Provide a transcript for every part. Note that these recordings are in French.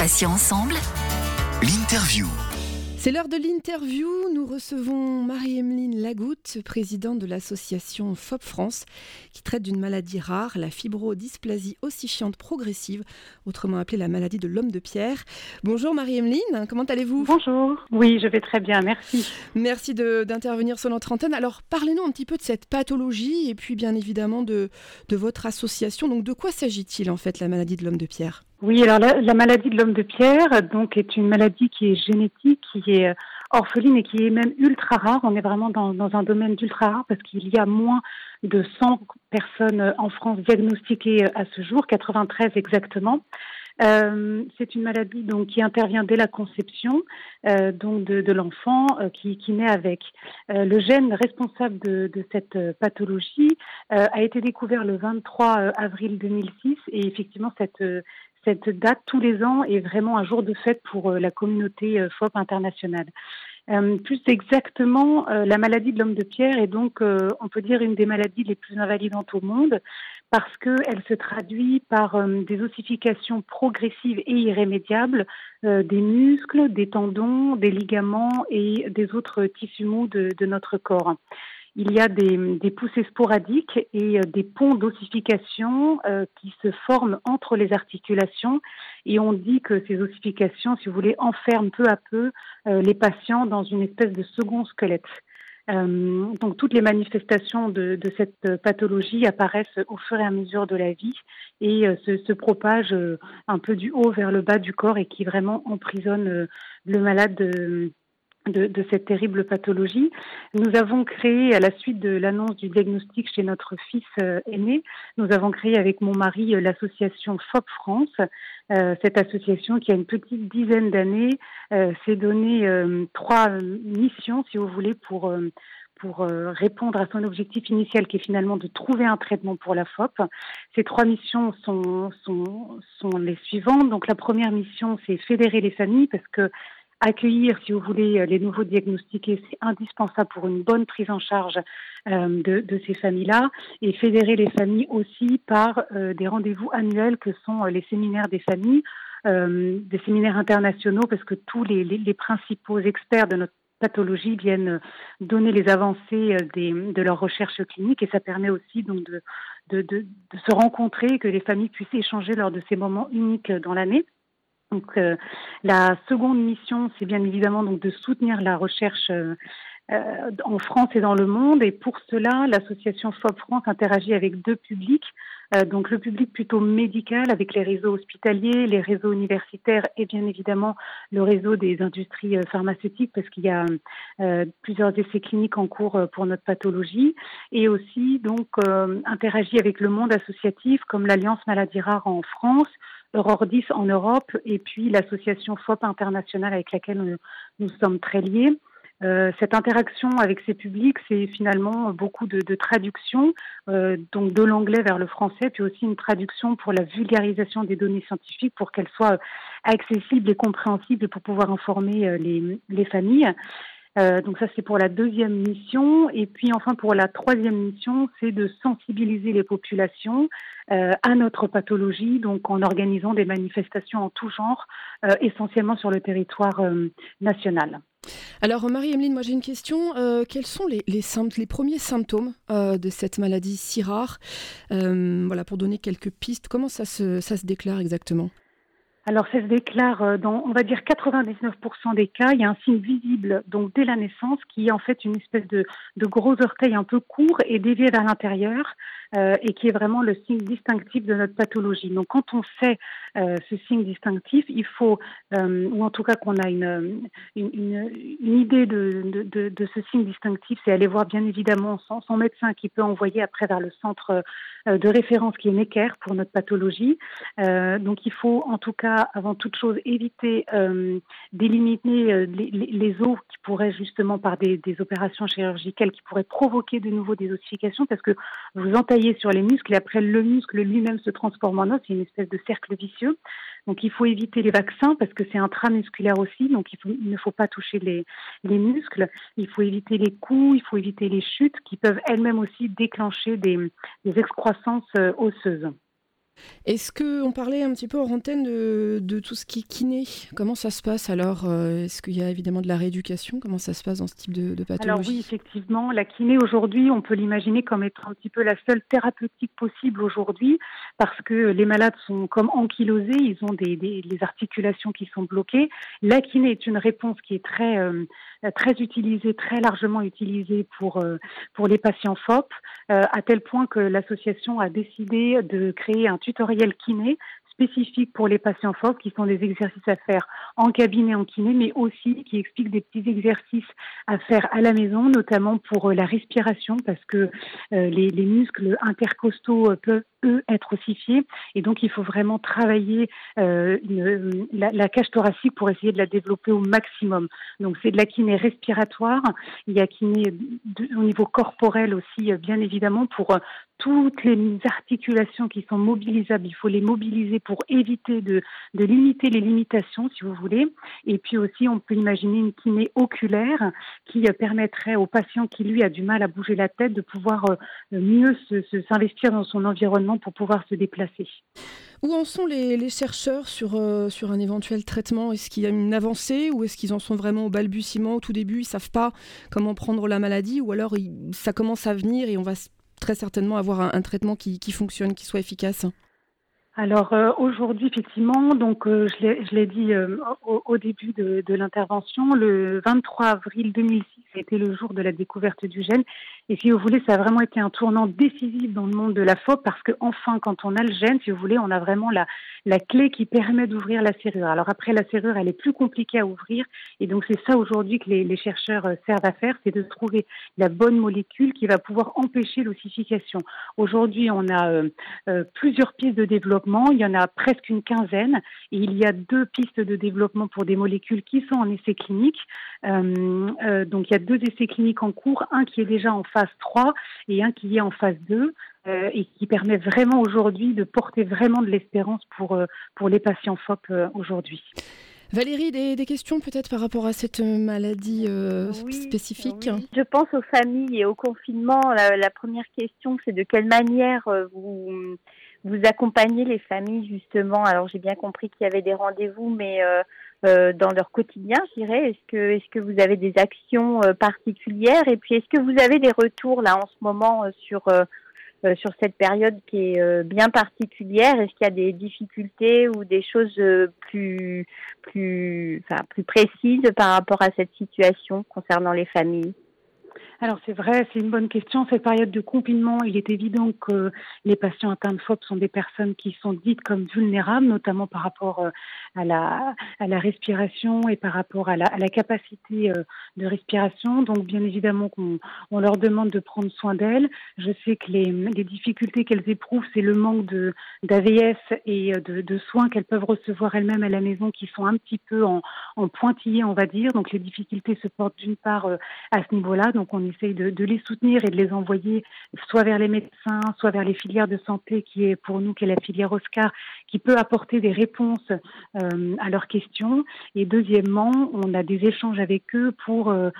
Patients ensemble. L'interview. C'est l'heure de l'interview. Nous recevons Marie-Emeline Lagoutte, présidente de l'association FOP France, qui traite d'une maladie rare, la fibrodysplasie ossifiante progressive, autrement appelée la maladie de l'homme de pierre. Bonjour Marie-Emeline, comment allez-vous? Bonjour, oui, je vais très bien, merci. Merci d'intervenir sur notre antenne. Alors, parlez-nous un petit peu de cette pathologie et puis bien évidemment de, de votre association. Donc, de quoi s'agit-il en fait, la maladie de l'homme de pierre? Oui, alors la, maladie de l'homme de pierre, donc, est une maladie qui est génétique, qui est euh, orpheline et qui est même ultra rare. On est vraiment dans, dans un domaine d'ultra rare parce qu'il y a moins de 100 personnes euh, en France diagnostiquées euh, à ce jour, 93 exactement. Euh, c'est une maladie donc qui intervient dès la conception euh, donc de, de l'enfant euh, qui, qui, naît avec. le gène responsable de, de cette pathologie a été découvert le 23 avril 2006 et effectivement cette cette date tous les ans est vraiment un jour de fête pour la communauté FOP internationale. Euh, plus exactement, euh, la maladie de l'homme de pierre est donc, euh, on peut dire, une des maladies les plus invalidantes au monde parce qu'elle se traduit par des ossifications progressives et irrémédiables des muscles, des tendons, des ligaments et des autres tissus mous de notre corps il y a des, poussées sporadiques et euh, des ponts d'ossification euh, qui se forment entre les articulations. Et on dit que ces ossifications, si vous voulez, enferment peu à peu euh, les patients dans une espèce de second squelette. donc toutes les manifestations de, cette pathologie apparaissent au fur et à mesure de la vie et se, se, propagent un peu du haut vers le bas du corps et qui vraiment emprisonnent le malade de, de, cette terrible pathologie. Nous avons créé, à la suite de l'annonce du diagnostic chez notre fils euh, aîné, nous avons créé avec mon mari euh, l'association FOP France. Euh, cette association qui a une petite dizaine d'années s'est donné trois missions, si vous voulez, pour pour répondre à son objectif initial qui est finalement de trouver un traitement pour la FOP. Ces trois missions sont, sont, sont les suivantes. Donc la première mission, c'est fédérer les familles parce que accueillir, si vous voulez, les nouveaux diagnostiqués, c'est indispensable pour une bonne prise en charge euh, de, ces familles-là et fédérer les familles aussi par euh, des rendez-vous annuels que sont euh, les séminaires des familles, des séminaires internationaux parce que tous les, principaux experts de notre pathologie viennent donner les avancées de leurs recherches cliniques et ça permet aussi donc de, de se rencontrer, que les familles puissent échanger lors de ces moments uniques dans l'année. Donc, euh, la seconde mission, c'est bien évidemment donc de soutenir la recherche euh, euh, en France et dans le monde. Et pour cela, l'association FOB France interagit avec deux publics. donc, le public plutôt médical avec les réseaux hospitaliers, les réseaux universitaires et bien évidemment le réseau des industries pharmaceutiques parce qu'il y a plusieurs essais cliniques en cours pour notre pathologie. Et aussi donc interagit avec le monde associatif comme l'Alliance Maladies Rares en France Eurordis en Europe et puis l'association FOP internationale avec laquelle nous, sommes très liés. Euh, cette interaction avec ces publics, c'est finalement beaucoup de, de traduction, euh, donc de l'anglais vers le français, puis aussi une traduction pour la vulgarisation des données scientifiques pour qu'elles soient accessibles et compréhensibles pour pouvoir informer euh, les, les familles. Euh, donc ça c'est pour la deuxième mission et puis enfin pour la troisième mission c'est de sensibiliser les populations euh, à notre pathologie donc en organisant des manifestations en tout genre euh, essentiellement sur le territoire national. Alors Marie-Emeline, moi j'ai une question. Quels sont les, les, les premiers symptômes de cette maladie si rare? Voilà, pour donner quelques pistes, comment ça se, ça se déclare exactement? Alors, ça se déclare euh, dans, on va dire, 99% des cas. Il y a un signe visible, donc dès la naissance, qui est en fait une espèce de, gros orteil un peu court et dévié vers l'intérieur, euh, et qui est vraiment le signe distinctif de notre pathologie. Donc, quand on sait euh, ce signe distinctif, il faut, ou en tout cas qu'on a une, une, idée de, ce signe distinctif, c'est aller voir bien évidemment son, son, médecin qui peut envoyer après vers le centre de référence qui est Necker pour notre pathologie. Donc, il faut en tout cas avant toute chose, éviter euh, d'éliminer euh, les, os qui pourraient justement par des, opérations chirurgicales qui pourraient provoquer de nouveau des ossifications parce que vous entaillez sur les muscles et après le muscle lui-même se transforme en os, c'est une espèce de cercle vicieux. Donc il faut éviter les vaccins parce que c'est intramusculaire aussi, donc il, ne faut pas toucher les, les, muscles. Il faut éviter les coups, il faut éviter les chutes qui peuvent elles-mêmes aussi déclencher des, des excroissances euh, osseuses. Est-ce qu'on parlait un petit peu en antenne de, tout ce qui est kiné? Comment ça se passe alors euh, Est-ce qu'il y a évidemment de la rééducation? Comment ça se passe dans ce type de, pathologie? Alors oui, effectivement, la kiné aujourd'hui, on peut l'imaginer comme étant un petit peu la seule thérapeutique possible aujourd'hui parce que les malades sont comme ankylosés, ils ont des, des, articulations qui sont bloquées. La kiné est une réponse qui est très, euh, très utilisée, très largement utilisée pour, euh, pour les patients FOP, à tel point que l'association a décidé de créer un tutoriel kiné spécifiques pour les patients forts, qui sont des exercices à faire en cabinet, en kiné, mais aussi qui expliquent des petits exercices à faire à la maison, notamment pour euh, la respiration, parce que euh, les, muscles intercostaux euh, peuvent eux être ossifiés et donc il faut vraiment travailler la, cage thoracique pour essayer de la développer au maximum. Donc c'est de la kiné respiratoire, il y a kiné au niveau corporel aussi bien évidemment pour toutes les articulations qui sont mobilisables, il faut les mobiliser pour éviter de, limiter les limitations, si vous voulez. Et puis aussi, on peut imaginer une kiné oculaire qui permettrait au patient qui, lui, a du mal à bouger la tête de pouvoir euh, mieux s'investir dans son environnement pour pouvoir se déplacer. Où en sont les, chercheurs sur, euh, sur un éventuel traitement? Est-ce qu'il y a une avancée ou est-ce qu'ils en sont vraiment au balbutiement, au tout début? Ils ne savent pas comment prendre la maladie ou alors ça commence à venir et on va très certainement avoir un, traitement qui, fonctionne, qui soit efficace. Alors euh, aujourd'hui, effectivement, donc euh, je l'ai dit euh, au, début de, de l'intervention, le 23 avril 2006 été le jour de la découverte du gène. Et si vous voulez, ça a vraiment été un tournant décisif dans le monde de la FOP parce que enfin, quand on a le gène, si vous voulez, on a vraiment la, la clé qui permet d'ouvrir la serrure. Alors après, la serrure, elle est plus compliquée à ouvrir. Et donc c'est ça aujourd'hui que les, chercheurs servent à faire, c'est de trouver la bonne molécule qui va pouvoir empêcher l'ossification. Aujourd'hui, on a plusieurs pistes de développement il y en a presque une quinzaine et il y a deux pistes de développement pour des molécules qui sont en essai clinique. Euh, euh, donc il y a deux essais cliniques en cours, un qui est déjà en phase 3 et un qui est en phase 2 euh, et qui permet vraiment aujourd'hui de porter vraiment de l'espérance pour, pour les patients FOP aujourd'hui. Valérie, des, questions peut-être par rapport à cette maladie spécifique Je pense aux familles et au confinement. la première question, c'est de quelle manière vous, vous accompagnez les familles justement. Alors j'ai bien compris qu'il y avait des rendez-vous, mais euh, euh, dans leur quotidien, je dirais, est-ce que est-ce que vous avez des actions euh, particulières? Et puis est-ce que vous avez des retours là en ce moment sur sur cette période qui est bien particulière? Est-ce qu'il y a des difficultés ou des choses plus plus enfin plus précises par rapport à cette situation concernant les familles? Alors c'est vrai, c'est une bonne question. Cette période de confinement, il est évident que les patients atteints de FOP sont des personnes qui sont dites comme vulnérables, notamment par rapport euh, à la, à la respiration et par rapport à la, à la capacité euh, de respiration. Donc bien évidemment qu'on on leur demande de prendre soin d'elles. Je sais que les, les difficultés qu'elles éprouvent, c'est le manque de d'AVS et euh, de, soins qu'elles peuvent recevoir elles-mêmes à la maison qui sont un petit peu en, en pointillés, on va dire. Donc les difficultés se portent d'une part à ce niveau-là. Donc on essaye de, les soutenir et de les envoyer soit vers les médecins, soit vers les filières de santé qui est pour nous, qui est la filière Oscar, qui peut apporter des réponses euh, à leurs questions. Et deuxièmement, on a des échanges avec eux pour euh,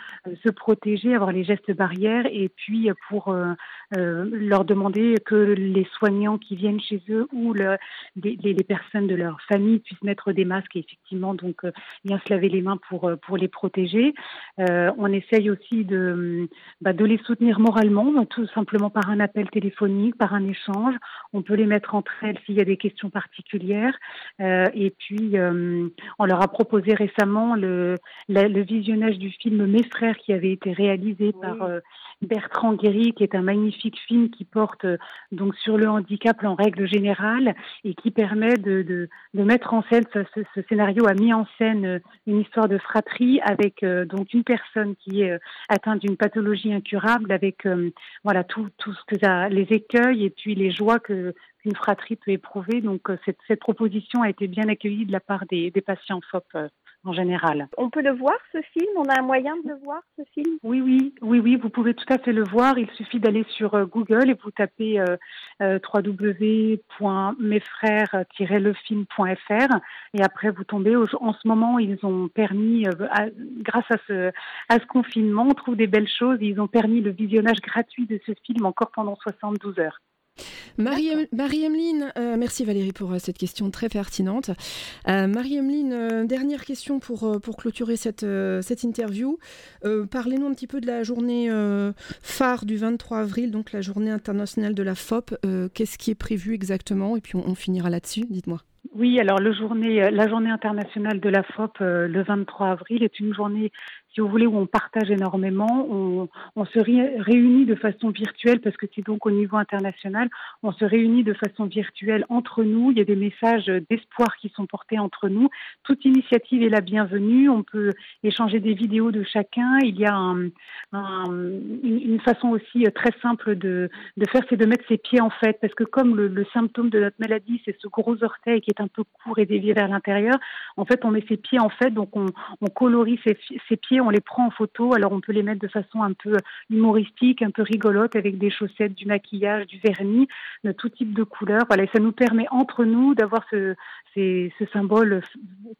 se protéger, avoir les gestes barrières et puis pour euh, leur demander que les soignants qui viennent chez eux ou le, les, personnes de leur famille puissent mettre des masques et effectivement donc bien se laver les mains pour, pour les protéger. on essaye aussi de, bah, de les soutenir moralement, tout simplement par un appel téléphonique, par un échange. On peut les mettre entre elles s'il y a des questions particulières. Euh, et puis, euh, on leur a proposé récemment le, le, visionnage du film Mes frères qui avait été réalisé par euh, Bertrand Guéry, qui est un magnifique film qui porte donc sur le handicap en règle générale et qui permet de, de, de mettre en scène ce, ce, scénario a mis en scène une histoire de fratrie avec donc une personne qui est atteinte d'une pathologie incurable avec euh, voilà tout, tout ce que ça, les écueils et puis les joies que qu'une fratrie peut éprouver. Donc euh, cette, cette, proposition a été bien accueillie de la part des, des patients FOP euh, en général. On peut le voir ce film? On a un moyen de le voir ce film? Oui, oui, oui, oui, vous pouvez tout à fait le voir. Il suffit d'aller sur euh, Google et vous tapez euh, euh, www.mesfrères-lefilm.fr et après vous tombez. En ce moment, ils ont permis, grâce à ce, à ce confinement, on trouve des belles choses. Ils ont permis le visionnage gratuit de ce film encore pendant 72 heures. Marie-Emeline, euh, merci Valérie pour euh, cette question très pertinente. Euh, Marie-Emeline, dernière question pour, pour clôturer cette, cette interview. Parlez-nous un petit peu de la journée phare du 23 avril, donc la journée internationale de la FOP. Qu'est-ce qui est prévu exactement? Et puis on, finira là-dessus, dites-moi. Oui, alors le journée, la journée internationale de la FOP, le 23 avril, est une journée si vous voulez, où on partage énormément. On, se réunit de façon virtuelle parce que c'est donc au niveau international. On se réunit de façon virtuelle entre nous. Il y a des messages d'espoir qui sont portés entre nous. Toute initiative est la bienvenue. On peut échanger des vidéos de chacun. Il y a un, un, une façon aussi très simple de, faire, c'est de mettre ses pieds en fait. Parce que comme le, symptôme de notre maladie, c'est ce gros orteil qui est un peu court et dévié vers l'intérieur, en fait, on met ses pieds en fait. Donc, on, colorie ses pieds on les prend en photo. Alors on peut les mettre de façon un peu humoristique, un peu rigolote, avec des chaussettes, du maquillage, du vernis, de tout type de couleurs. Voilà, et ça nous permet entre nous d'avoir ce, symbole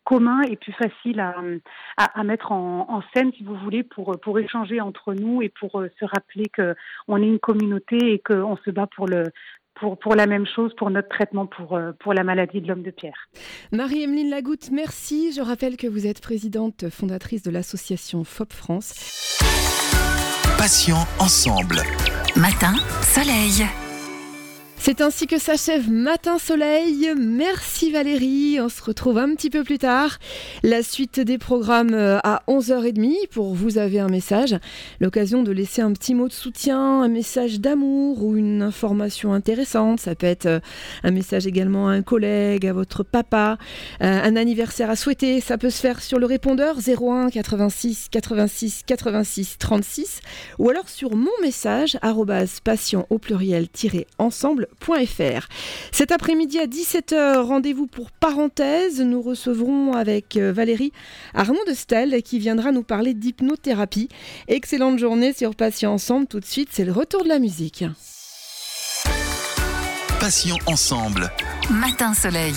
commun et plus facile à, mettre en, scène, si vous voulez, pour, pour échanger entre nous et pour euh, se rappeler qu'on est une communauté et qu'on se bat pour le, pour, pour, la même chose, pour notre traitement pour, euh, pour la maladie de l'homme de pierre. Marie-Emeline Lagoutte, merci. Je rappelle que vous êtes présidente fondatrice de l'association FOP France. Patients ensemble. Matin, soleil. C'est ainsi que s'achève Matin Soleil. Merci Valérie. On se retrouve un petit peu plus tard. La suite des programmes euh, à 11h30 pour vous avez un message. L'occasion de laisser un petit mot de soutien, un message d'amour ou une information intéressante. Ça peut être euh, un message également à un collègue, à votre papa, euh, un anniversaire à souhaiter. Ça peut se faire sur le répondeur 01 86 86 86 36 ou alors sur mon message patient au pluriel ensemble cet après-midi à 17h, rendez-vous pour parenthèse. Nous recevrons avec euh, Valérie Armand de Stel qui viendra nous parler d'hypnothérapie. Excellente journée sur Patients Ensemble. Tout de suite, c'est le retour de la musique. Patients Ensemble. Matin Soleil.